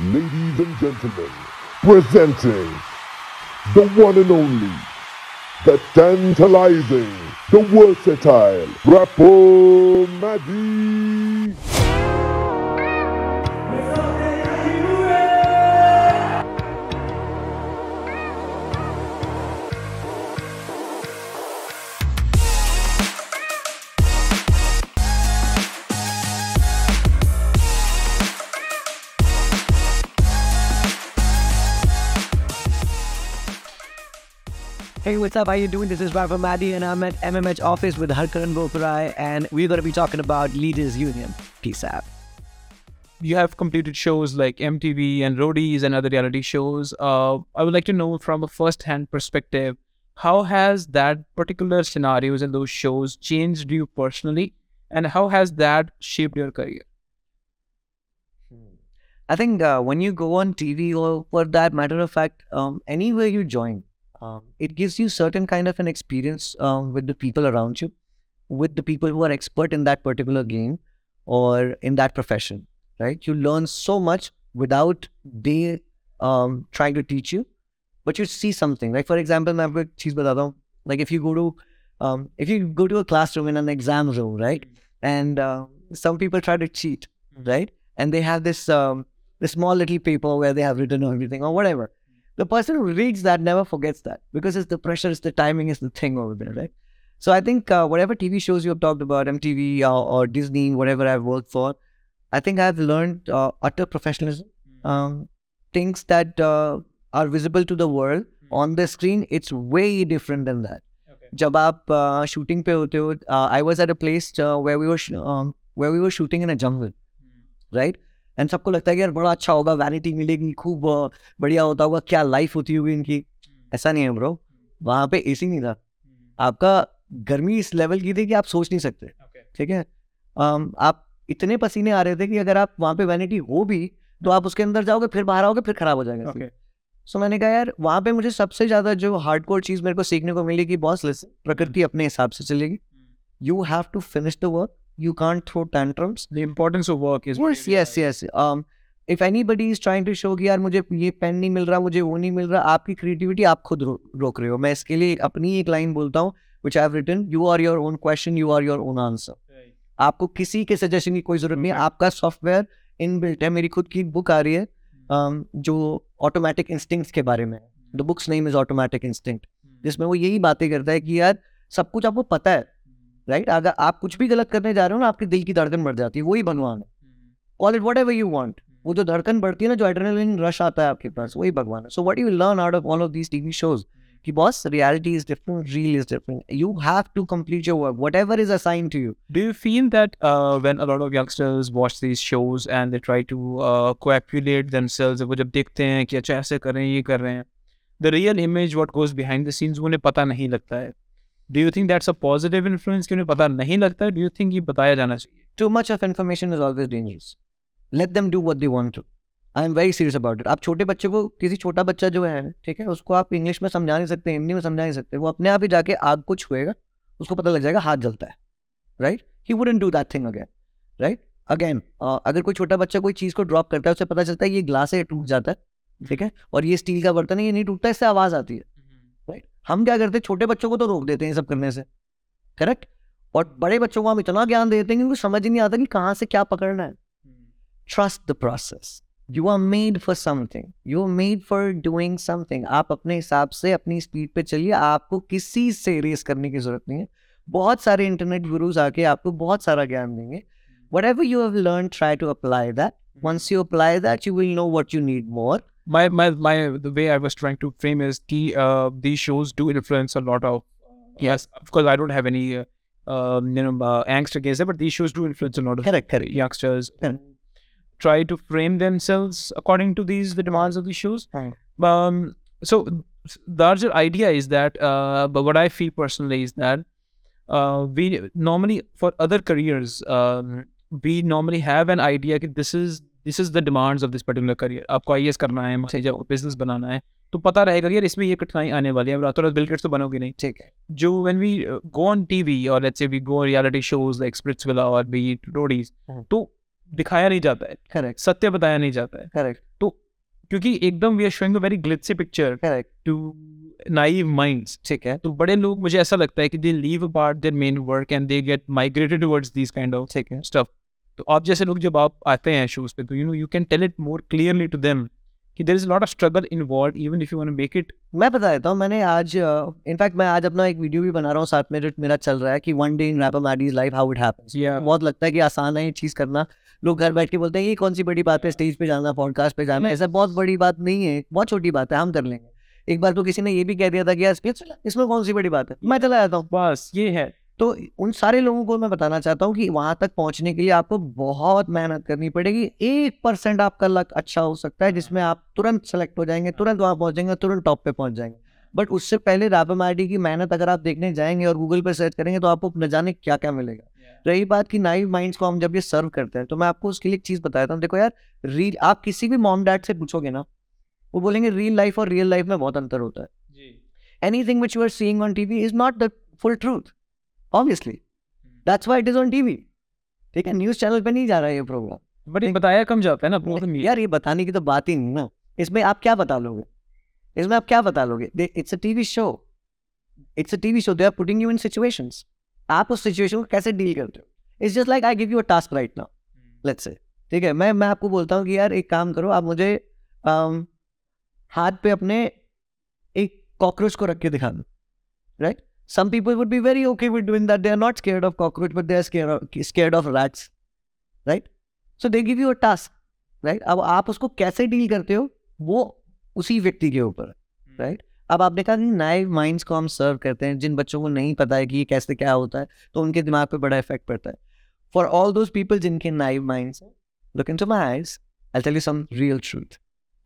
Ladies and gentlemen, presenting the one and only, the tantalizing, the versatile, Rapo Madi. Hey, what's up? How you doing? This is Rafa Maddy, and I'm at MMH office with Harkaran Boparai, and we're going to be talking about Leaders Union. Peace out. you have completed shows like MTV and Roadies and other reality shows. Uh, I would like to know from a first-hand perspective, how has that particular scenarios in those shows changed you personally, and how has that shaped your career? I think uh, when you go on TV, or for that matter of fact, um, anywhere you join, um, it gives you certain kind of an experience um, with the people around you, with the people who are expert in that particular game or in that profession, right? You learn so much without they um, trying to teach you, but you see something. Like for example, मैं आपको एक चीज बताता हूँ. Like if you go to um, if you go to a classroom in an exam room, right, and uh, some people try to cheat, right, and they have this um, this small little paper where they have written everything or whatever. The person who reads that never forgets that because it's the pressure, it's the timing, it's the thing over there, right? So I think uh, whatever TV shows you have talked about, MTV or, or Disney, whatever I've worked for, I think I've learned uh, utter professionalism. Um, things that uh, are visible to the world on the screen, it's way different than that. जब आप shooting पे होते हो I was at a place where we were where we were shooting in a jungle right And सबको लगता है कि यार बड़ा अच्छा होगा वैनिटी मिलेगी खूब बढ़िया होता होगा क्या लाइफ होती होगी इनकी। ऐसा नहीं है ब्रो वहाँ पे एसी नहीं था। आपका गर्मी इस लेवल की थी कि आप सोच नहीं सकते ठीक है? आप इतने पसीने आ रहे थे कि अगर आप वहाँ पे वैनिटी हो भी तो आप उसके अंदर जाओगे फिर बाहर आओगे फिर खराब हो जाएगा. सो मैंने कहा यार वहाँ पे मुझे सबसे ज़्यादा जो हार्डकोर चीज़ मेरे को सीखने को मिली कि बॉस प्रकृति अपने हिसाब से चलेगी। You have to finish the work you can't throw tantrums The importance of work is yes yes yes. Um if anybody is trying to show कि यार मुझे ये पेन नहीं मिल रहा मुझे वो नहीं मिल रहा आपकी क्रिएटिविटी आप खुद रो, रोक रहे हो। मैं इसके लिए अपनी एक लाइन बोलता हूँ which I have written you are your own question you are your on answer आपको किसी के सजेशन की कोई ज़रूरत नहीं है। आपका सॉफ्टवेयर इनबिल्ट है मेरी खुद की बुक आ रही है um, जो ऑटोमेटिक इंस्टिंक्ट्स के बारे में the book's name is automatic instinct जिसमें वो यही बातें करता है कि यार सब कुछ आपको पता है। राइट अगर आप कुछ भी गलत करने जा रहे हो ना आपके दिल की धड़कन बढ़ जाती है। वही भगवान। है call it whatever you want वो जो धड़कन बढ़ती है ना जो एड्रेनलिन रश आता है आपके पास वही भगवान है। So what you learn out of all of these TV shows कि boss reality is different reel is different you have to complete your work whatever is assign to you that uh, when a lot of youngsters watch these shows and they try to uh, coagulate themselves, वो जब देखते हैं कि अच्छा ऐसे कर रहे हैं ये कर रहे हैं, the real image what goes behind the scenes वो उन्हें पता नहीं लगता है. Do you think that's a positive influence कि उन्हें पता नहीं लगता? Do you think ये बताया जाना चाहिए? too much of information is always dangerous. Let them do what they want to. I am very serious about it. आप छोटे बच्चे को, किसी छोटा बच्चा जो है, ठीक है, उसको आप इंग्लिश में समझा नहीं सकते, हिंदी में समझा नहीं सकते, वो अपने आप ही जाके आग को छुएगा, उसको पता लग जाएगा हाथ जलता है right he wouldn't do that thing again right again अगर कोई छोटा बच्चा कोई चीज़ को ड्रॉप करता है, उसे पता चलता है ये ग्लास है टूट जाता है, ठीक है और ये स्टील का बर्तन है, ये नहीं टूटता, इससे आवाज़ आती है राइट हम क्या करते हैं छोटे बच्चों को तो रोक देते हैं सब करने से करेक्ट और बड़े बच्चों को हम इतना ज्ञान देते हैं कि उनको समझ ही नहीं आता कि कहाँ से क्या पकड़ना है trust the process you are made for something you are made for doing something आप अपने हिसाब से अपनी स्पीड पे चलिए आपको किसी से रेस करने की ज़रूरत नहीं है बहुत सारे इंटरनेट गुरुज आके आपको बहुत सारा ज्ञान देंगे whatever you have learned try to apply that once you apply that you will know what you need more My my my the way I was trying to frame is the uh, these shows do influence a lot of yes of course I don't have any uh, um, you know uh, angst against it but these shows do influence a lot of correct correct youngsters Correct. try to frame themselves according to these the demands of these shows Right. um so the larger idea is that uh but what i feel personally is that uh we normally for other careers um we normally have an idea that this is this is the demands of this particular career. आपको आई करना है मुझे जब business बनाना है तो पता रहेगा यार इसमें ये कठिनाई आने वाली है। रातों रात बिल गेट्स तो बनोगे नहीं। ठीक है। जो we uh, go on TV or let's say we go on reality shows like Splitsvilla or be it Roadies, Mhm. तो दिखाया नहीं जाता है। करेक्ट सत्य बताया नहीं जाता है। करेक्ट क्योंकि एकदम we are showing a very glitzy picture correct to naive minds ठीक है। तो बड़े लोग मुझे ऐसा लगता है कि they leave apart their main work and they get migrated towards this kind of ठीक है। स्टफ़ तो आप जैसे लोग जब आप आते हैं शोज़ पे तो you know you can tell it more clearly to them कि there is lot of struggle involve even if you want to make it मैं बता देता हूँ मैंने आज इनफैक्ट uh, मैं आज अपना एक वीडियो भी बना रहा हूँ साथ में जो मेरा चल रहा है कि one day in rapper Maddy's life how it happens. बहुत लगता है कि आसान है ये चीज़ करना। लोग घर बैठ के बोलते हैं ये कौन सी बड़ी बात है स्टेज पे जाना पॉडकास्ट पे जाना। ऐसा बहुत बड़ी बात नहीं है बहुत छोटी बात है हम कर लेंगे। एक बार तो किसी ने ये भी कह दिया था कि यार इसमें कौन सी बड़ी बात है? मैं चला जाता हूँ। बस ये है। तो उन सारे लोगों को मैं बताना चाहता हूँ कि वहाँ तक पहुँचने के लिए आपको बहुत मेहनत करनी पड़ेगी। एक परसेंट आपका लक अच्छा हो सकता है जिसमें आप तुरंत सेलेक्ट हो जाएँगे तुरंत वहाँ पहुँच जाएँगे तुरंत टॉप पे पहुँच जाएँगे। बट उससे पहले राबामाडी की मेहनत अगर आप देखने जाएँगे और गूगल पर सर्च करेंगे तो आपको न जाने क्या क्या मिलेगा रही बात की नाइव माइंड्स को हम जब ये सर्व करते हैं तो मैं आपको उसके लिए एक चीज़ बताता हूँ। देखो यार रील आप किसी भी मॉम डैड से पूछोगे ना वो बोलेंगे रियल लाइफ और रियल लाइफ में बहुत अंतर होता है। जी। Anything which you are seeing on TV is not the full truth. Obviously. That's why it is on TV. ठीक है न्यूज़ चैनल पे नहीं जा रहा है ये प्रोग्राम बट बताया कम जाता है ना यार ये बताने की तो बात ही नहीं ना। इसमें आप क्या बता लोगे? इसमें आप क्या बता लोगे? It's a TV show it's a TV show they are putting you in situations आप उस सिचुएशन को कैसे डील करते हो? It's just like I give you a task right now let's say ठीक है मैं मैं आपको बोलता हूँ कि यार एक काम करो आप मुझे अम, हाथ पे अपने एक कॉकरोच को रख के दिखा दो। Right some people would be very okay with doing that. They are not scared of cockroach but they are scared of, scared of rats right? So they give you a task right? अब आप उसको कैसे deal करते हो? वो उसी व्यक्ति के ऊपर है राइट अब आप देखा कि नाइव माइंड्स को हम सर्व करते हैं जिन बच्चों को नहीं पता है कि ये कैसे क्या होता है तो उनके दिमाग पे बड़ा इफ़ेक्ट पड़ता है। फॉर ऑल दोज पीपल जिनके naive minds look into my eyes I tell you some real truth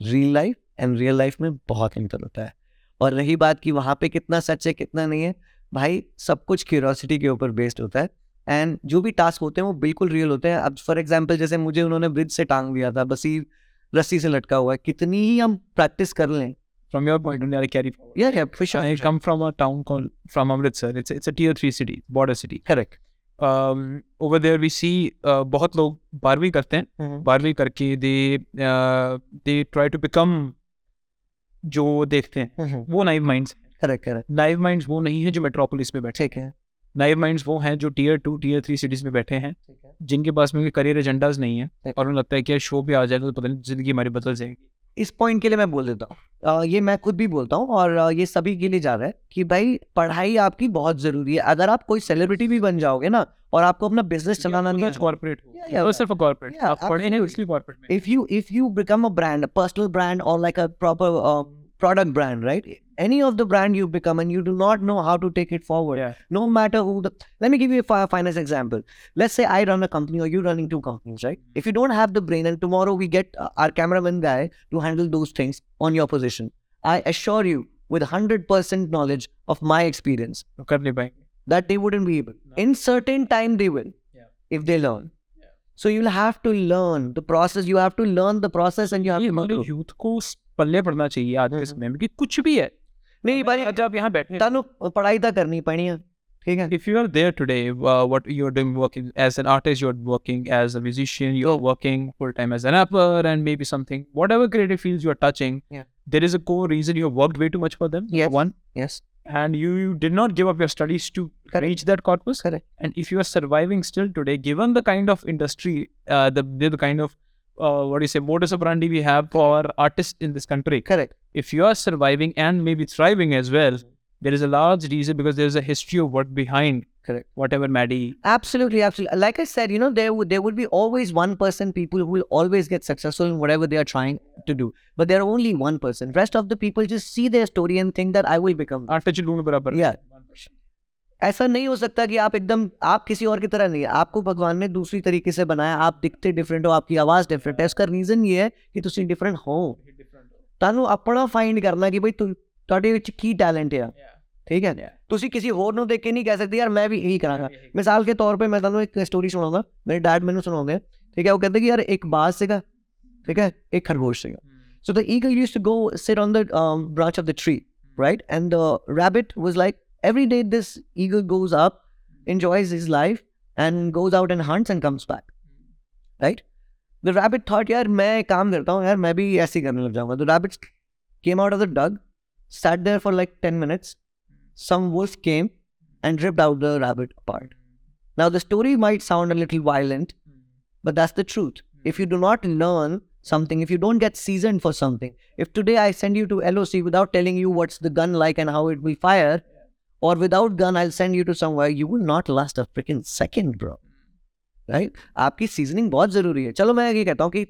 real life and real life में बहुत अंतर होता है। और रही बात कि वहाँ पे कितना सच है कितना नहीं है भाई सब कुछ क्यूरोसिटी के ऊपर बेस्ड होता है एंड जो भी टास्क होते हैं वो बिल्कुल रियल होते हैं। अब फॉर एग्ज़ाम्पल जैसे मुझे उन्होंने ब्रिज से टांग दिया था बस ही रस्सी से लटका हुआ है कितनी ही हम प्रैक्टिस कर लें। From your point of view I carry forward यार यार for sure, I come from a town called from Amritsar. It's a, it's a tier 3 city border city. Correct. Um, over there we see uh, बहुत लोग बारहवीं करते हैं। Mhm. बारहवीं करके they they try to become जो देखते हैं Mhm. वो नाइव माइंड्स नाइव माइंड्स वो नहीं है जो मेट्रोपोलिस में बैठे ठीक है। नाइव माइंड्स वो हैं जो tier two tier three cities में बैठे हैं जिनके पास में करियर एजेंडाज नहीं है और उन्हें लगता है कि शो पे आ जाएगा तो पता नहीं ज़िंदगी हमारी बदल जाएगी। इस पॉइंट के लिए मैं बोल देता हूँ। ये मैं खुद भी बोलता हूँ और ये सभी के लिए जा रहा है कि भाई पढ़ाई आपकी बहुत ज़रूरी है। अगर आप कोई सेलिब्रिटी भी बन जाओगे ना और आपको अपना बिज़नेस चलाना नहीं है। कॉर्पोरेट सिर्फ़ कॉर्पोरेट Yeah, आप पढ़े इसलिए कॉर्पोरेट में। if you if you become a brand a personal brand or like a proper um, product brand right? any of the brand you become and you do not know how to take it forward Yeah. no matter who the let me give you a fi- finest example let's say i run a company or you running two companies right if you don't have the brain and tomorrow we get uh, our cameraman guy to handle those things on your position i assure you with 100% knowledge of my experience तो कर नहीं पाएंगे that they wouldn't be able. No. In certain time, they will, Yeah. if they learn. Yeah. So you'll have to learn the process. You have to learn the process, and you have ये to. हमारे go. Youth को स- पल्ले पड़ना चाहिए आज के हम्म। समय में कि कुछ भी है नहीं भाई आज आप यहाँ बैठे तानु पढ़ाई तो करनी पड़ी है ठीक है if you are there today uh, what you're doing working as an artist you're working as a musician you're working full time as an rapper and maybe something whatever creative fields you're touching Yeah. there is a core reason you have worked way too much for them Yes. one Yes. and you, you did not give up your studies to Correct. reach that corpus Correct. and if you are surviving still today given the kind of industry uh, the, the kind of uh, what do you say modus operandi we have for artists in this country. Correct. If you are surviving and maybe thriving as well, mm-hmm. there is a large reason because there is a history of work behind. Correct. Whatever Maddie. Absolutely, absolutely. Like I said, you know, there would there would be always one person people who will always get successful in whatever they are trying to do. But they're only one person. Rest of the people just see their story and think that I will become. Yeah. ऐसा नहीं हो सकता कि आप एकदम आप किसी और की तरह नहीं है आपको भगवान ने दूसरी तरीके से बनाया आप दिखते डिफरेंट हो आपकी आवाज डिफरेंट है उसका ਰੀਜ਼ਨ ਇਹ ਹੈ ਕਿ ਤੁਸੀਂ ਡਿਫਰੈਂਟ ਹੋ ਤੁਹਾਨੂੰ ਆਪਣਾ ਫਾਈਂਡ ਕਰਨਾ ਕਿ ਬਈ ਤੁ- ਤੁਹਾਡੇ ਵਿੱਚ ਕੀ ਟੈਲੈਂਟ ਆ ਠੀਕ ਹੈ ਤੁਸੀਂ ਕਿਸੇ ਹੋਰ ਨੂੰ ਦੇਖ ਕੇ ਨਹੀਂ ਕਹਿ ਸਕਦੇ ਯਾਰ ਮੈਂ ਵੀ ਇਹੀ ਕਰਾਂਗਾ ਮਿਸਾਲ ਕੇ ਤੌਰ 'ਤੇ ਮੈਂ ਤੁਹਾਨੂੰ ਇੱਕ ਸਟੋਰੀ ਸੁਣਾਉਂਦਾ ਮੇਰੇ ਡੈਡ ਮੈਨੂੰ ਸੁਣਾਉਂਦੇ ਆ ਠੀਕ ਹੈ ਉਹ ਕਹਿੰਦੇ ਕਿ ਯਾਰ ਇੱਕ ਬਾਜ਼ ਸੀਗਾ ਠੀਕ ਹੈ ਇੱਕ ਖਰਗੋਸ਼ ਸੀਗਾ So the eagle used to go sit on the um, branch of the tree, right? And the rabbit was like, every day this eagle goes up, enjoys his life, and goes out and hunts and comes back, right? The rabbit thought यार मैं एक काम करता हूँ यार मैं भी ऐसे ही करने लग जाऊंगा the rabbit came out of the dug sat there for like 10 minutes some wolf came and ripped out the rabbit apart now the story might sound a little violent but that's the truth if you do not learn something if you don't get seasoned for something if today i send you to loc without telling you what's the gun like and how it will fire or without gun i'll send you to somewhere you will not last a freaking second bro right ਆਪਕੀ seasoning ਬਹੁਤ ਜ਼ਰੂਰੀ ਹੈ ਚਲੋ ਮੈਂ ਇਹ कहता हूँ कि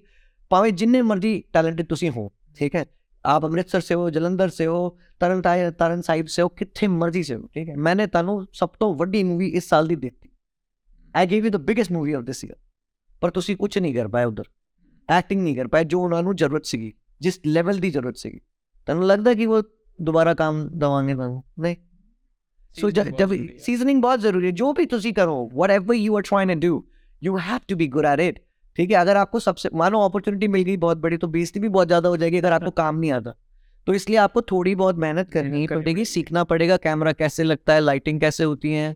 ਭਾਵੇਂ ਜਿੰਨੇ ਮਰਜ਼ੀ ਟੈਲੈਂਟਡ ਤੁਸੀਂ ਹੋ ਠੀਕ ਹੈ ਆਪ ਅੰਮ੍ਰਿਤਸਰ ਸੇ ਹੋ ਜਲੰਧਰ ਸੇ ਹੋ ਤਰਨ ਤਾਰਨ ਤਰਨ ਸਾਹਿਬ ਸੇ ਹੋ ਕਿੱਥੇ ਮਰਜ਼ੀ ਸੇ ਹੋ ਠੀਕ ਹੈ ਮੈਨੇ ਤੁਹਾਨੂੰ ਸਭ ਤੋਂ ਵੱਡੀ ਮੂਵੀ ਇਸ ਸਾਲ ਦੀ ਦਿੱਤੀ I gave you the biggest movie of this year ਪਰ ਤੁਸੀਂ ਕੁਝ ਨਹੀਂ ਕਰ ਪਾਏ ਉਧਰ ਐਕਟਿੰਗ ਨਹੀਂ ਕਰ ਪਾਏ ਜੋ ਉਹਨਾਂ ਨੂੰ ਜ਼ਰੂਰਤ ਸੀਗੀ ਜਿਸ ਲੈਵਲ ਦੀ ਜ਼ਰੂਰਤ ਸੀਗੀ ਤੁਹਾਨੂੰ ਲੱਗਦਾ ਕਿ ਉਹ ਦੁਬਾਰਾ ਕੰਮ ਦਵਾਂਗੇ ਤੁਹਾਨੂੰ ਨਹੀਂ सो जब सीजनिंग बहुत ज़रूरी है जो भी तुम करो whatever you are trying and do you have to be good at it ठीक है अगर आपको सबसे मानो अपॉर्चुनिटी मिल गई बहुत बड़ी तो बेजती भी बहुत ज़्यादा हो जाएगी अगर आपको काम नहीं आता तो इसलिए आपको थोड़ी बहुत मेहनत करनी पड़ेगी सीखना पड़ेगा कैमरा कैसे लगता है लाइटिंग कैसे होती है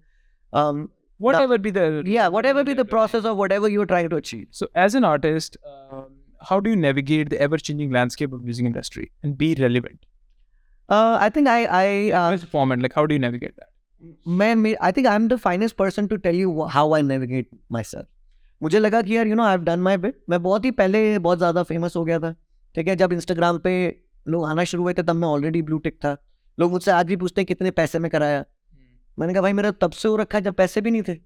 um, whatever be the yeah whatever be the process or whatever you're trying to achieve so as an artist um, how do you navigate the ever changing landscape of music industry and be relevant uh, I think I I uh, As a format, like how do you navigate that? मैं मैं I think I am the finest person to tell you how I navigate myself मुझे लगा कि यार you know I have done my bit मैं बहुत ही पहले बहुत ज़्यादा फ़ेमस हो गया था ठीक है? जब इंस्टाग्राम पे लोग आना शुरू हुए थे तब मैं ऑलरेडी ब्लू टिक था। लोग मुझसे आज भी पूछते हैं कितने पैसे में कराया। मैंने कहा भाई मेरा तब से हो रखा है जब पैसे भी नहीं थे।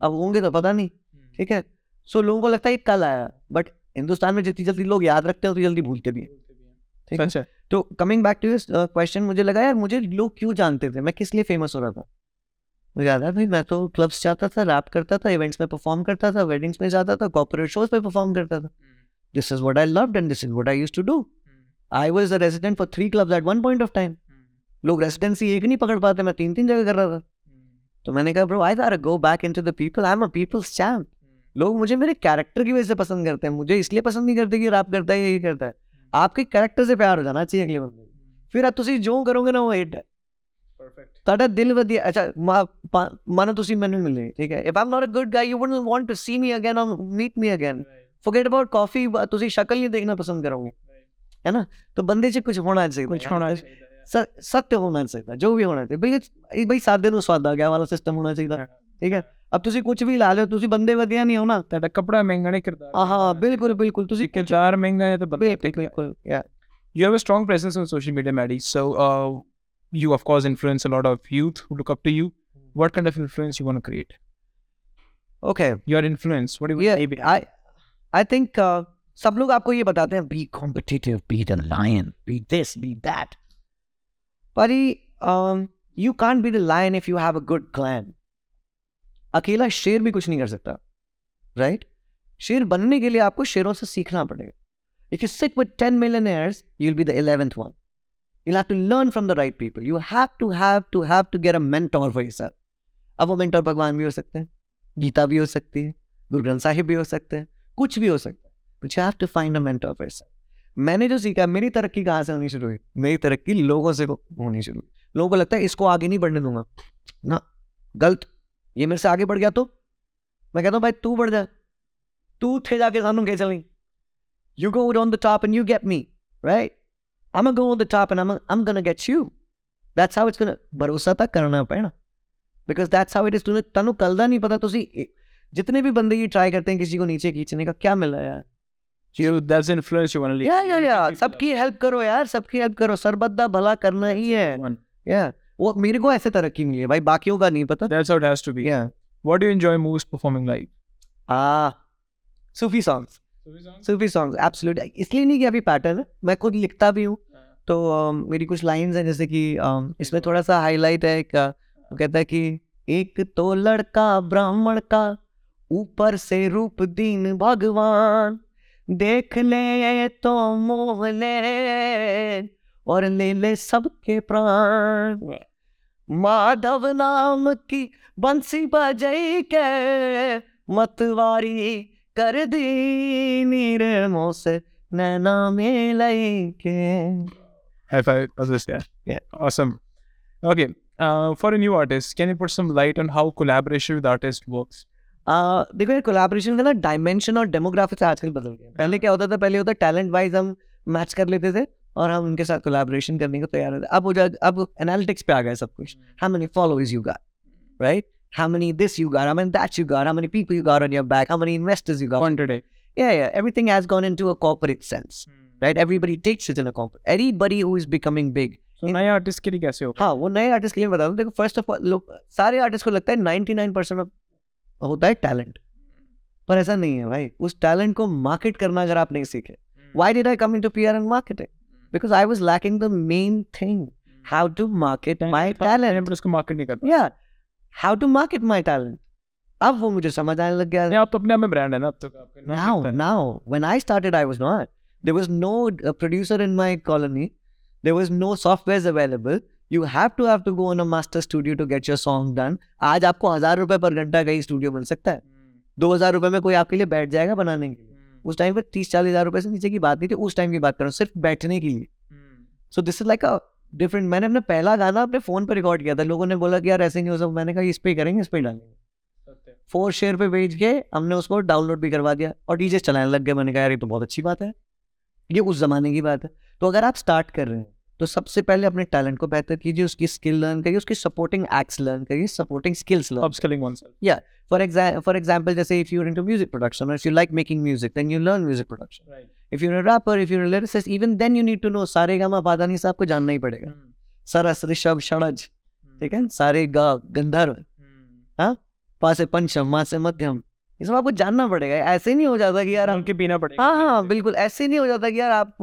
अब होंगे तो पता नहीं ठीक है? सो लोगों को लगता है कल आया बट हिंदुस्तान में जितनी जल्दी लोग याद रखते हैं उतनी जल्दी भूलते भी हैं। ठीक है? तो कमिंग बैक टू क्वेश्चन मुझे लगा यार मुझे लोग क्यों जानते थे? मैं किस लिए फ़ेमस हो रहा था? मुझे याद है भाई मैं तो क्लब्स जाता था रैप करता था इवेंट्स में परफॉर्म करता था वेडिंग्स में जाता था कॉर्पोरेट शोज़ पे परफॉर्म करता था। This is what I loved and this is what I used to do I was a resident for three clubs at one point of time लोग रेजिडेंसी एक नहीं पकड़ पाते मैं तीन तीन जगह कर रहा था। तो मैंने कहा bro I gotta go back into the people I am a people's champ लोग मुझे मेरे कैरेक्टर की वजह से पसंद करते हैं मुझे इसलिए पसंद नहीं करते कि रैप करता है यही करता है। आपके कैरेक्टर से प्यार हो जाना चाहिए अगले बंदे को। ਫਿਰ ਆ ਤੁਸੀਂ ਜੋ ਕਰੋਗੇ ਨਾ ਉਹ ਹਿੱਟ ਹੈ Perfect. ਤੁਹਾਡਾ ਦਿਲ ਵਧੀਆ ਅੱਛਾ ਮਾ- ਪਾ- ਮਾਨੋ ਤੁਸੀਂ ਮੈਨੂੰ ਮਿਲੇ ਠੀਕ ਹੈ if I'm not a good guy you wouldn't want to see me again or meet me again forget about ਕਾਫੀ ਤੁਸੀਂ ਸ਼ਕਲ ਨਹੀਂ ਦੇਖਣਾ ਪਸੰਦ ਕਰੋਗੇ है ना तो बंदे से कुछ होना चाहिए कुछ होना चाहिए स- सत्य होना चाहिए जो भी होना चाहिए ਬਈ ਇਹ ਬਈ ਸਾਦੇ ਨੂੰ ਸਵਾਦ ਆ ਗਿਆ ਵਾਲਾ ਸਿਸਟਮ ਹੋਣਾ ਚਾਹੀਦਾ ਠੀਕ ਹੈ ਅਬ ਤੁਸੀਂ ਕੁਝ ਵੀ ਲਾ ਲਿਓ ਤੁਸੀਂ ਬੰਦੇ ਵਧੀਆ ਨਹੀਂ ਹੋ ਨਾ ਤੁਹਾਡਾ ਕਪੜਾ ਮਹਿੰਗਾ ਨਹੀਂ ਕਿਰਦਾਰ ਆਹਾਂ ਬਿਲਕੁਲ ਬਿਲਕੁਲ ਤੁਸੀਂ ਕਿਰਦਾਰ ਮਹਿੰਗਾ ਹੈ ਤਾਂ ਬੰਦਾ ਬਿਲਕੁਲ ਬਿਲਕੁਲ yeah you have a strong presence on social media, Maddie. So uh, you of course influence a lot of youth who look up to you. What kind of influence you want to create? okay Your influence. What do you yeah maybe I I think uh, सब लोग आपको ये बताते हैं be competitive be the lion be this be that but he, um, you can't be the lion if you have a good clan अकेला शेर भी कुछ नहीं कर सकता राइट शेर बनने के लिए आपको शेरों से सीखना पड़ेगा। If you sit with 10 millionaires, you'll be the 11th one. You'll have to learn from the right people. You have to have to have to get a mentor for yourself. अब वो mentor भगवान भी हो सकते हैं, गीता भी हो सकती है, गुरु ग्रंथ साहिब भी हो सकते हैं, कुछ भी हो सकता है but you have to find a mentor for yourself मैंने जो सीखा, मेरी तरक्की कहाँ से होनी शुरू हुई? मेरी तरक्की लोगों से होनी शुरू हुई। लोगों को लगता है इसको आगे नहीं बढ़ने दूँगा। ना, गलत ये मेरे से आगे बढ़ गया तो? मैं कहता हूँ भाई तू बढ़ जा। तू थे जाके सानू कैसे नहीं you go on the top and you get me right I am go on the top and I am gonna get you that's how it's भरोसा तक करना पैना because that's how it is तूने तनु कल का नहीं पता तुसी जितने भी बंदे ये ट्राई करते हैं किसी को नीचे खींचने का क्या मिला यार? सबकी हेल्प करो यार सबकी हेल्प करो। सरबदा भला करना ही है। Yeah. या वो मेरे को ऐसे तरक्की मिली है भाई बाकियों का नहीं पता? That's how it has to be. या What do you enjoy most performing live? Ah Sufi songs Sufi songs absolute इसलिए नहीं कि अभी पैटर्न है मैं खुद लिखता भी हूँ तो अम, मेरी कुछ लाइंस हैं जैसे कि अम, इसमें थोड़ा सा हाईलाइट है एक वो कहता है कि एक तो लड़का ब्राह्मण का ऊपर से रूप दीन भगवान देख ले तो मोह ले और ले ले सबके प्राण। माधव नाम की बंसी बजई के मतवारी कर दी नीरे मोह से नैना में के High five. This? Yeah. Yeah. Awesome. Okay. Uh, for a new artist, can you put some light on how collaboration with artists works? आ, देखो ये कोलैबोरेशन का ना डायमेंशन और डेमोग्राफिक्स आजकल बदल गए पहले क्या होता था पहले होता टैलेंट वाइज हम मैच कर लेते थे और हम उनके साथ कोलेबोरेशन करने को तैयार रहते अब मुझे अब एनालिटिक्स पे आ गया सब कुछ। How many followers you got right how many this you got how many you got many people you got on your back how many investors you got today yeah yeah everything has gone into a corporate sense right everybody takes it in a corporate anybody who is becoming big नए artist के लिए कैसे हो? हाँ वो नए artist के लिए बता दो देखो फ़र्स्ट ऑफ़ ऑल लोग सारे आर्टिस्ट को लगता है नाइन्टी नाइन परसेंट ऑफ़ होता है टैलेंट पर ऐसा नहीं है भाई उस टैलेंट को मार्केट करना अगर आप नहीं सीखे why did I come into P R and marketing because I was lacking the main thing how to market my talent उसको मार्केट नहीं करता यार how to market my talent अब वो मुझे समझ आने लग गया। नहीं, आप तो अपने में ब्रांड है ना now now when I started I was not there was no producer in my colony there was no software available you have to have to go on a master studio to get your song done आज आपको हज़ार रुपए पर घंटा कहीं studio मिल सकता है। hmm. दो हज़ार रुपए में कोई आपके लिए बैठ जाएगा बनाने के लिए। उस टाइम पर तीस चालीस हज़ार रुपए से नीचे की बात नहीं थी उस टाइम की बात कर रहा हूँ सिर्फ़ बैठने के लिए। So this is like a different मैंने अपना पहला गाना अपने फ़ोन पर रिकॉर्ड किया था। लोगों ने बोला कि यार ऐसे नहीं हो सब मैंने कहा इस पे ही करेंगे इस पे ही डालेंगे। फोर शेयर पे भेज के हमने उसको डाउनलोड भी करवा दिया और डीजे चलाने लग गए। मैंने कहा यार ये तो बहुत अच्छी बात है। ये उस जमाने की बात है। तो अगर आप स्टार्ट कर रहे हैं तो सबसे पहले अपने टैलेंट को बेहतर कीजिए उसकी स्किल लर्न करिए उसकी सपोर्टिंग एक्ट्स लर्न करिए supporting skills learn upskilling oneself for example for example जैसे if you are into music production if you like making music then you learn music production if you are a rapper if you are a lyricist even then you need to know सारे गामा पादानी से आपको जानना ही पड़ेगा। सरस ऋषभ षडज ठीक है? सारे गा गंधर्व। पा से पंचम माँ से मध्यम। सब आपको जानना पड़ेगा ऐसे नहीं हो जाता कि यार हम उनके पीना पड़ेगा। हाँ हाँ बिल्कुल ऐसे नहीं हो जाता कि यार आप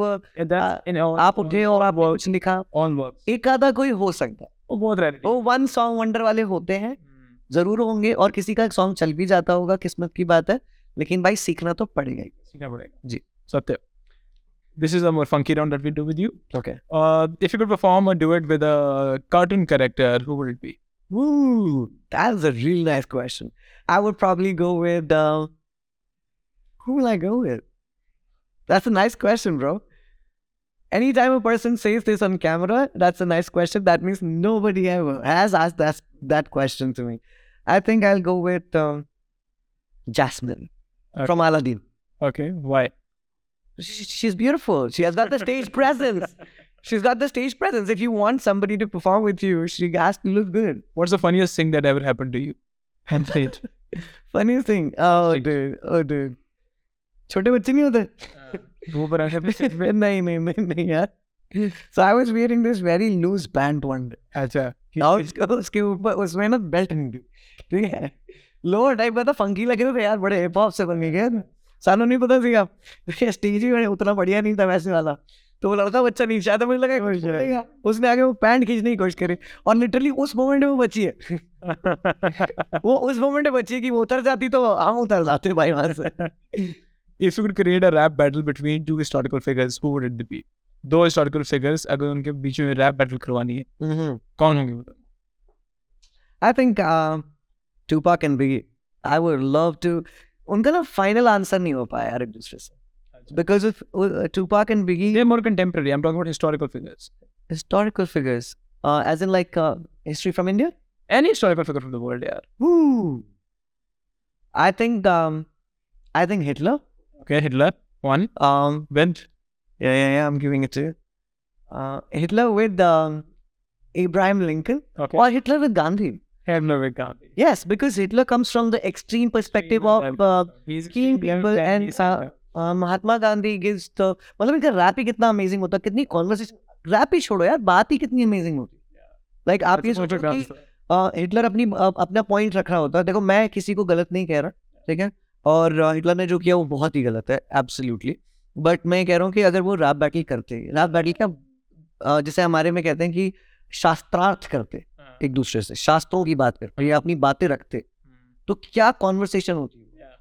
आप उठे और आप कुछ लिखा। on works एक आधा कोई हो सकता है। वो बहुत rare वो वन सॉन्ग वंडर वाले होते हैं ज़रूर होंगे और किसी का सॉन्ग चल भी जाता होगा किस्मत की बात है लेकिन भाई सीखना तो पड़ेगा सीखना पड़ेगा। जी। सत्य। This is a more funky round that we do with you okay uh, if you could perform a duet with a cartoon character who would it be? Ooh, that's a really nice question. I would probably go with uh, who will I go with? That's a nice question, bro. Anytime a person says this on camera, that's a nice question. That means nobody ever has asked that that question to me. I think I'll go with um, Jasmine Okay. from Aladdin. okay why She, she's beautiful. She has got the stage presence. She's got the stage presence. If you want somebody to perform with you, she has to look good. what's the funniest thing that ever happened to you and say it Funniest thing. Oh, Six. dude. Oh, dude. छोटे बच्चे नहीं होते वो पर ऐसे नहीं नहीं नहीं नहीं यार so I was wearing this very loose pant one day अच्छा और उसके उसके ऊपर उसमें ना बेल्ट नहीं थी ठीक है लोअर टाइप का था फंकी लगे हुए थे यार बड़े हिप हॉप से बन गए सानू नहीं पता थी आप स्टेज ही मैंने उतना बढ़िया नहीं था वैसे वाला तो वो लड़का बच्चा आया था मुझे लगा खुश रहेगा उसने आगे वो पैंट खींचने की कोशिश करी और लिटरली उस मोमेंट में वो बची है। वो उस मोमेंट में बची है कि वो उतर जाती तो हम उतर जाते भाई वहाँ से। If you could create a rap battle between two historical figures who would it be दो historical figures अगर उनके बीच में rap battle करवानी है। कौन होंगे वो? I think uh, Tupac and Biggie. I would love to. उनका ना फाइनल आंसर नहीं हो पाया यार एक दूसरे से। Because of uh, Tupac and Biggie. They're more contemporary. I'm talking about historical figures. Historical figures. Uh, as in like uh, history from India? Any historical figure from the world, yeah. Woo! I think um, I think Hitler. Okay, Hitler. One. Um Bent. Yeah, yeah, yeah. I'm giving it to you. Uh, Hitler with um, Abraham Lincoln. Okay. Or Hitler with Gandhi. Hitler with Gandhi. Yes, because Hitler comes from the extreme perspective extreme of uh, people and uh, Mahatma Gandhi gives the मतलब इनका rap ही कितना amazing होता है कितनी conversation rap ही छोड़ो यार बात ही कितनी अमेजिंग होती। है लाइक आप ये सोचो कि हिटलर अपनी अपना पॉइंट रख रहा होता। है देखो मैं किसी को गलत नहीं कह रहा ठीक है? और हिटलर ने जो किया वो बहुत ही गलत है एब्सोल्युटली बट मैं कह रहा हूँ कि अगर वो रैप बैटल करते रैप बैटल क्या uh, जैसे हमारे में कहते हैं कि शास्त्रार्थ करते एक दूसरे से शास्त्रों की बात करते या अपनी बातें रखते तो क्या कॉन्वर्सेशन होती? है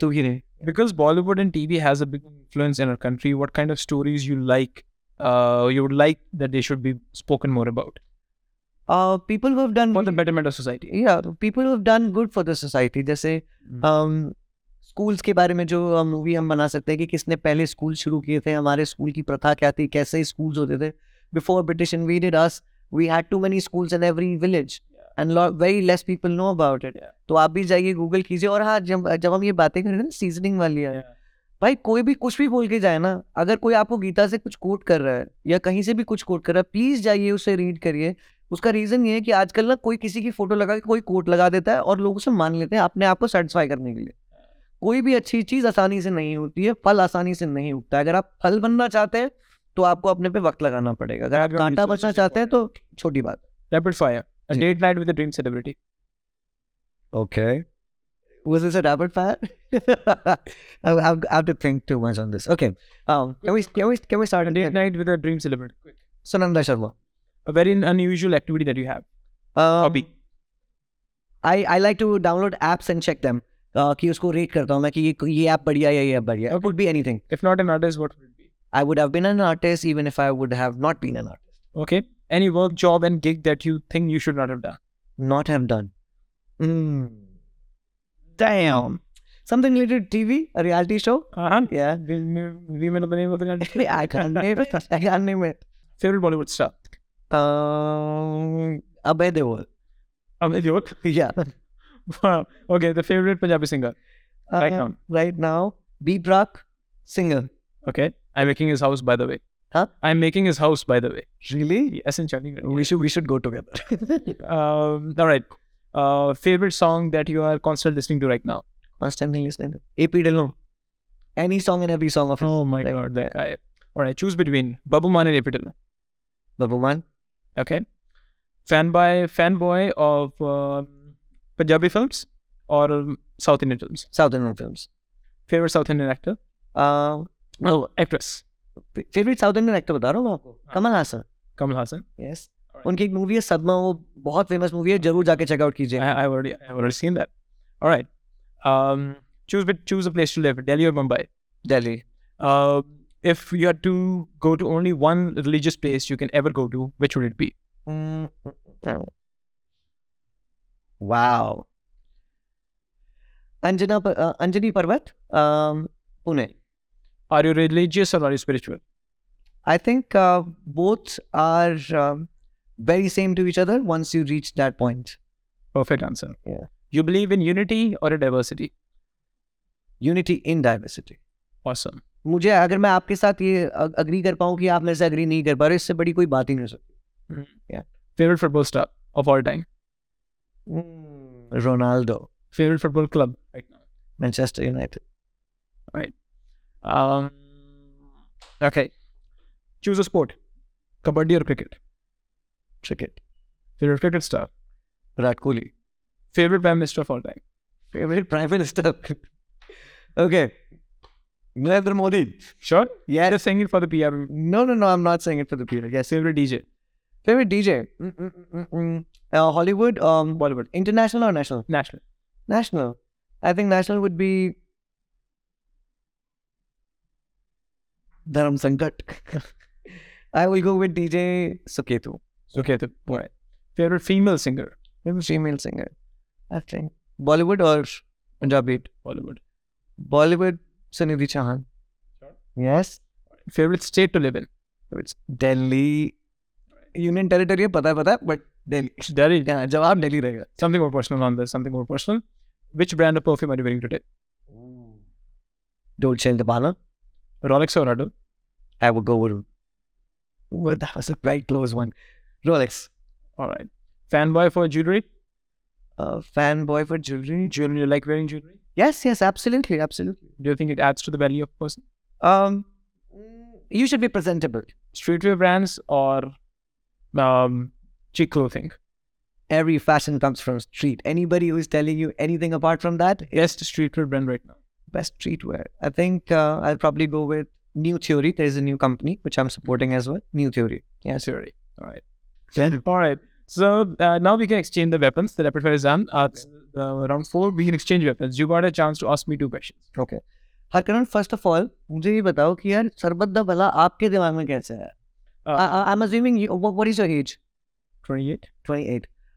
tu hi rahe. Because Bollywood and TV has a big influence in our country, what kind of stories you like, uh, you would like that they should be spoken more about Uh, people who have done for the betterment of society? yeah, people who have done good for the society. जैसे um, schools के बारे में जो movie हम बना सकते हैं कि किसने पहले स्कूल शुरू किए थे हमारे स्कूल की प्रथा क्या थी कैसे स्कूल्स होते थे before British invaded us we had too many schools in every village and very less people know about it तो आप भी जाइए गूगल कीजिए और हाँ जब जब हम ये बातें कर रहे हैं ना सीजनिंग वाली है। Yeah. भाई कोई भी कुछ भी बोल के जाए ना अगर कोई आपको गीता से कुछ कोट कर रहा है या कहीं से भी कुछ कोट कर रहा है प्लीज़ जाइए उसे रीड करिए। उसका रीजन ये है कि आजकल ना कोई किसी की फ़ोटो लगा के कोई कोट लगा देता है और लोग उसे मान लेते हैं अपने आप को सेटिस्फाई करने के लिए। कोई भी अच्छी चीज़ आसानी से नहीं होती है फल आसानी से नहीं उगता अगर आप फल बनना चाहते हैं तो आपको अपने पे वक्त लगाना पड़ेगा। अगर आप कांटा बचना चाहते हैं तो छोटी बात। Rapid fire. A ji. date night with a dream celebrity. Okay. Was this a rapid fire? I I have, I have to think too much on this. Okay. Um, can we can we can we start A date again? night with a dream celebrity. Quick. Sunanda Sharma. A very unusual activity that you have. Um, Hobby. I I like to download apps and check them. Uh, कि उसको rate करता हूँ मैं कि ये ये app बढ़िया है ये ऐप बढ़िया है. It could be anything. If not an artist, what would it be? I would have been an artist even if I would have not been an artist. Okay. any work, job, and gig that you think you should not have done. Not have done. Mm. Damn. Something related to TV, a reality show. Uh-huh. Yeah. We, we know the name of the reality. I can't name it. I can't name it. Favorite Bollywood star. Um, Abhay Deol. Amit York. Yeah. Wow. Okay. The favorite Punjabi singer. Right Uh, now. Right now, Rock, singer. Okay. I'm making his house, by the way. Huh? I'm making his house, by the way. Really? Yes, in Chandigarh. We should we should go together. Um, all right. Uh, favorite song that you are constantly listening to right now? Constantly listening to AP Dillon. Any song and every song of his. Oh my Like, god, that guy. All right, choose between Babu Man and Epitel. Babu Man. Okay. Fanboy, fanboy of um Punjabi films or um, South Indian films? South Indian films. Favorite South Indian actor? Uh, Oh, actress. Favourite South Indian actor बता रहा हूँ आपको Kamal Haasan Kamal Hassan. Yes उनकी एक movie है सदमा वो बहुत फ़ेमस मूवी है ज़रूर जाके चेकआउट कीजिए I, I've already, I've already seen that. All right. Um, choose choose a place to live, Delhi or Mumbai. Delhi Uh, if you had to go to only one religious place you can ever go to, which would it be? Wow Anjana प- अ, अंजनी पर्वत um, Pune Are you religious or are you spiritual? I think uh, both are um, very same to each other once you reach that point. Perfect answer. Yeah. You believe in unity or a diversity? Unity in diversity. Awesome. मुझे अगर मैं आपके साथ ये agree कर पाऊँ कि आप मेरे से अग्री नहीं कर पा रहे इससे बड़ी कोई बात ही नहीं हो सकती Favorite football star of all time? Ronaldo Favorite football club right now? Manchester United um, okay. Choose a sport. Kabaddi or cricket? Cricket. Favorite cricket star? Virat Kohli. Favorite prime minister of all time? Favorite prime minister? okay. Narendra Modi. Sure? Yeah. Just saying it for the PR. No, no, no. I'm not saying it for the PR. Yes. Favorite DJ? Favorite DJ? Mm, mm, mm, uh, Hollywood? Um, Bollywood. International or national? National. National. I think national would be Dharam Sankat. I will go with DJ Suketu. Okay. The, all right. Favorite female singer? Maybe female singer. I think Bollywood or Punjabi. Bollywood. Bollywood, Sunidhi Chauhan. Sure. Yes. Favorite state to live in? It's Delhi. Union territory है पता है पता है but Delhi. Delhi. Yeah, जवाब Delhi रहेगा. Something more personal on this. Something more personal. Which brand of perfume are you wearing today? Dolce and Gabbana. Rolex or Rado? I would go with. Well, that was a very close one. Rolex. All right. Fanboy for jewelry? Uh, fanboy for jewelry. Jewelry, you like wearing jewelry? Yes, yes, absolutely, absolutely. Do you think it adds to the value of a person? Um, you should be presentable. Streetwear brands or um, cheap clothing? Every fashion comes from street. Anybody who is telling you anything apart from that, Best streetwear brand right now. Best streetwear. I think uh, I'll probably go with New Theory. There's a new company which I'm supporting as well. New Theory. Yes. Theory. All right. Then, All right. So uh, now we can exchange the weapons. The rapid fire is done. At uh, round four, we can exchange weapons. You got a chance to ask me two questions. Okay Harkaran first of all मुझे ये बताओ कि यार सरबत दा भला आपके दिमाग में कैसे है Uh, I am assuming what is your age 28. 28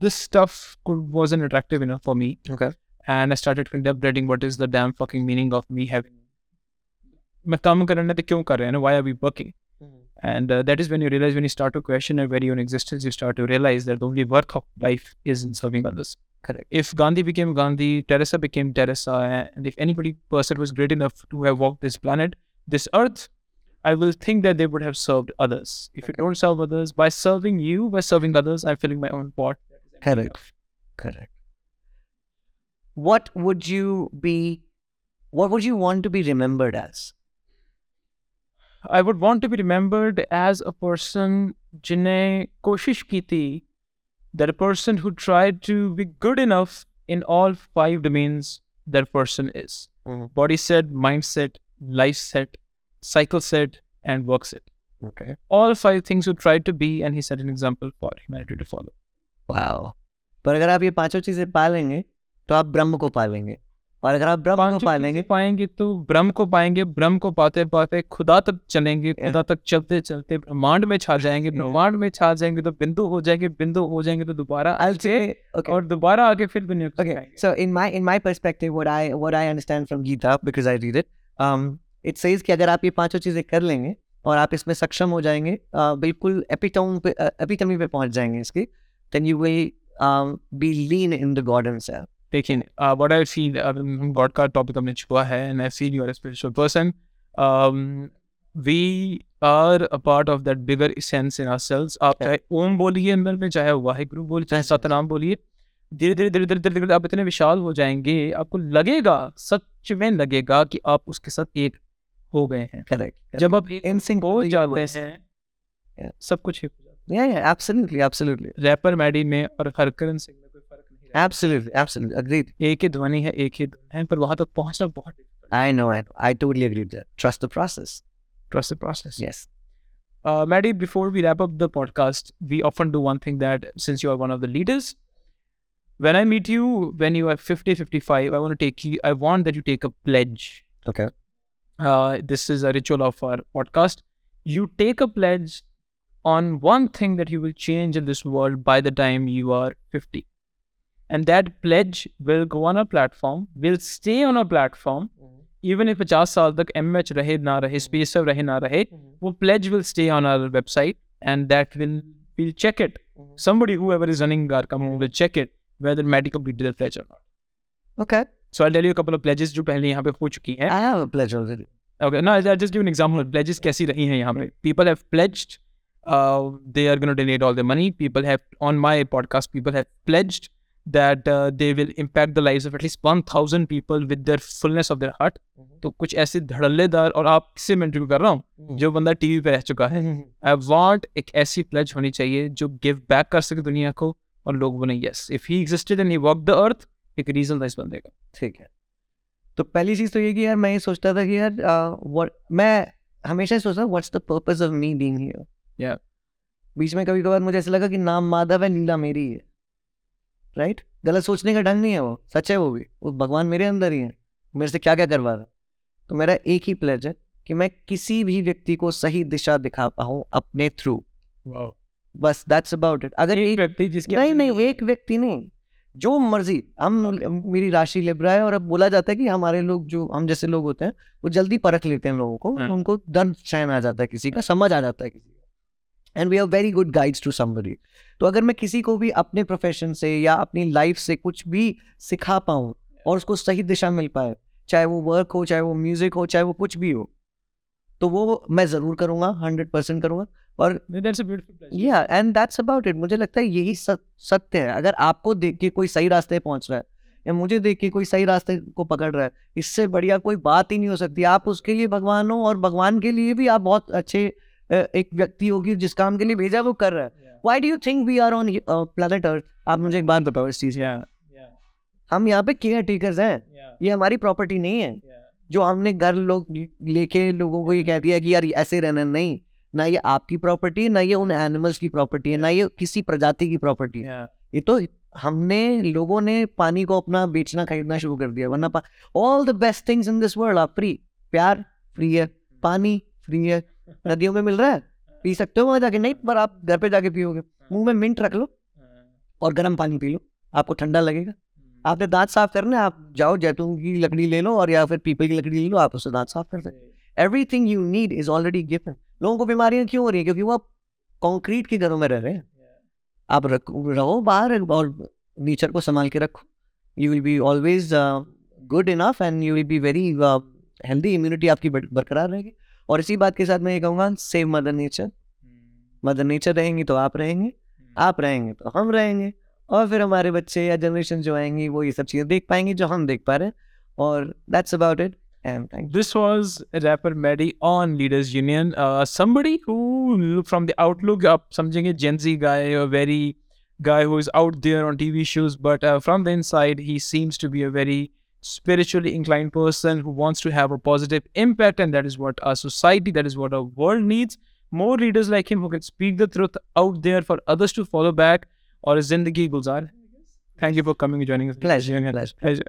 this stuff could, wasn't attractive enough for me, okay and I started contemplating what is the damn fucking meaning of me having. मैं काम करने ते क्यों कर रहे हैं ना? Why are we working? And uh, that is when you realize, when you start to question your very own existence, you start to realize that the only work of life is in serving others. Correct. If Gandhi became Gandhi, Teresa became Teresa, and if anybody person was great enough to have walked this planet, this earth, I will think that they would have served others. If you don't serve others, by serving you, by serving others, I'm filling my own pot. Correct. correct what would you be what would you want to be remembered as I would want to be remembered as a person जिन्हें कोशिश की थी that a person who tried to be good enough in all five domains that person is Mhm. body set, mindset, life set, cycle set, and work set. okay All five things who tried to be, and he set an example for humanity to follow. Wow. पर अगर आप ये पाँचों चीज़ें पालेंगे तो आप ब्रह्म को पालेंगे। और अगर आप ब्रह्म को पालेंगे पाएँगे तो ब्रह्म को पाएँगे ब्रह्म को पाते पाते खुदा तक चलेंगे खुदा तक चलते चलते ब्रह्मांड में छा जाएँगे ब्रह्मांड में छा जाएँगे तो बिंदु हो जाएँगे बिंदु हो जाएँगे तो दोबारा I'll okay. और दोबारा आके फिर दुनिया को सिखाएँगे। so in my in my perspective, what I what I understand from Gita because I read um, it says कि अगर आप ये पाँचों चीज़ें कर लेंगे और आप इसमें सक्षम हो जाएँगे uh, बिल्कुल एपिटोम पे एपिटमी पे पहुँच जाएँगे इसके then you will um, be lean in the God himself. लेकिन व्हाट आई फील गॉड का टॉपिक हमने छुआ है and I feel you are spiritual person we are a part of that bigger essence in ourselves आप चाहे ओम बोलिए अंदर में चाहे वाहिगुरु बोलिए चाहे सतनाम बोलिए धीरे धीरे धीरे धीरे धीरे धीरे आप इतने विशाल हो जाएँगे आपको लगेगा सच में लगेगा कि आप उसके साथ एक हो गए हैं। करेक्ट जब आप in sync हो जाते हैं सब कुछ हो Yeah, yeah, absolutely, absolutely, है रैपर मैडी में और हरकरन सिंह में कोई फर्क नहीं रहता absolutely, absolutely, agreed. एक ही ध्वनि है एक ही धुन है पर वहां तक पहुंचना बहुत difficult है। I know, I know, I totally agree with that. Trust the process. trust the process Yes. Uh, Maddie, before we wrap up the podcast, we often do one thing that since you are one of the leaders, when I meet you, when you are 50, 55, I want to take you, I want that you take a pledge. Okay. Uh, this is a ritual of our podcast. You take a pledge on one thing that you will change in this world by the time you are 50. And that pledge will go on a platform, will stay on a platform, even if 50 साल तक MH रहे ना रहे, space रहे ना रहे, वो pledge will stay on our website and that will we'll check it. Somebody whoever is running our company will check it whether Maddie completed the pledge or not. Okay. So I'll tell you a couple of pledges जो पहले यहाँ पे हो चुकी हैं. I have a pledge already. Okay, no, I'll just give an example. Pledges कैसी रही हैं यहाँ पे? People have pledged. Uh, they are going to donate all their money. People have on my podcast. People have pledged that uh, they will impact the lives of at least 1,000 people with their fullness of their heart. तो कुछ ऐसे धड़ल्लेदार और आपसे मैं interview कर रहा हूँ जो बंदा टीवी पे रह चुका है आई वांट एक ऐसी प्लेज होनी चाहिए जो गिव बैक कर सके दुनिया को और लोग बोले yes if he existed and he walk the earth एक रीजन था इस बंदे का ठीक है तो पहली चीज़ तो ये कि यार मैं ये सोचता था कि यार व्हाट मैं हमेशा सोचता what's the purpose of me being here Yeah. बीच में कभी कभार मुझे ऐसा लगा कि नाम माधव है लीला मेरी है। राइट गलत सोचने का ढंग नहीं है वो। सच है वो भी। वो भगवान मेरे अंदर ही है। मेरे से क्या क्या करवा रहा तो मेरा एक ही प्लेज है कि मैं किसी भी व्यक्ति को सही दिशा दिखा पाऊँ अपने थ्रू बस दैट्स अबाउट इट अगर एक व्यक्ति जिसके नहीं नहीं एक व्यक्ति नहीं। जो मर्ज़ी हम मेरी राशि लिब्रा है और अब बोला जाता है कि हमारे लोग जो हम जैसे लोग होते हैं वो जल्दी परख लेते हैं लोगों को। हाँ। उनको दर्द चैन आ जाता है किसी का समझ आ जाता है किसी का and we are very good guides to somebody तो अगर मैं किसी को भी अपने प्रोफेशन से या अपनी लाइफ से कुछ भी सिखा पाऊँ और उसको सही दिशा मिल पाए चाहे वो वर्क हो चाहे वो म्यूज़िक हो चाहे वो कुछ भी हो तो वो मैं ज़रूर करूँगा हंड्रेड परसेंट करूँगा। और. या एंड दैट्स अबाउट इट मुझे लगता है यही सत्य है। अगर आपको देख के कोई सही रास्ते पहुँच रहा है या मुझे देख के कोई सही रास्ते को पकड़ रहा है इससे बढ़िया कोई बात ही नहीं हो सकती। आप उसके लिए भगवान हो और भगवान के लिए भी आप बहुत अच्छे एक व्यक्ति होगी जिस काम के लिए भेजा वो कर रहा है. Why do you think we are on planet earth आप मुझे एक बात बताओ इस चीज़. हम यहाँ पे केयर टेकर्स हैं ये हमारी प्रॉपर्टी नहीं है। जो हमने घर लोग लेके लोगों को ये कह दिया कि यार ऐसे रहना नहीं। ना ये आपकी प्रॉपर्टी है ना ये उन एनिमल्स की प्रॉपर्टी है ना ये किसी प्रजाति की प्रॉपर्टी है। ये तो हमने लोगों ने पानी को अपना बेचना खरीदना शुरू कर दिया। वरना all the best things in this world are free प्यार फ्री है। पानी फ्री है। नदियों में मिल रहा है पी सकते हो वहाँ जाके? नहीं पर आप घर पे जाके पियोगे। मुँह में मिंट रख लो Uh, और गर्म पानी पी लो। आपको ठंडा लगेगा। आपने दांत साफ़ करना आप जाओ जैतून की लकड़ी ले लो और या फिर पीपल की लकड़ी ले लो आप उससे दांत साफ़ कर सकते everything you need is already given लोगों को बीमारियाँ क्यों हो रही है? क्योंकि वो आप कॉन्क्रीट के घरों में रह रहे हैं। आप रख रहो बाहर और नेचर को संभाल के रखो। You will be always good enough and you will be very healthy immunity आपकी बरकरार रहेगी। और इसी बात के साथ मैं ये कहूँगा save mother nature mother nature रहेंगी तो आप रहेंगे आप रहेंगे तो हम रहेंगे और फिर हमारे बच्चे या जनरेशन जो आएँगी वो ये सब चीज़ें देख पाएँगी जो हम देख पा रहे हैं और that's about it thank This was rapper Maddie on Leaders Union. Uh, somebody who, from the outlook, up something a Gen Z guy, a very guy who is out there on TV shows, but uh, from the inside, he seems to be a very spiritually inclined person who wants to have a positive impact, and that is what our society, that is what our world needs. More leaders like him who can speak the truth out there for others to follow back. Or Zindagi Gulzar. Thank you for coming and joining us. Pleasure, pleasure. Pleasure.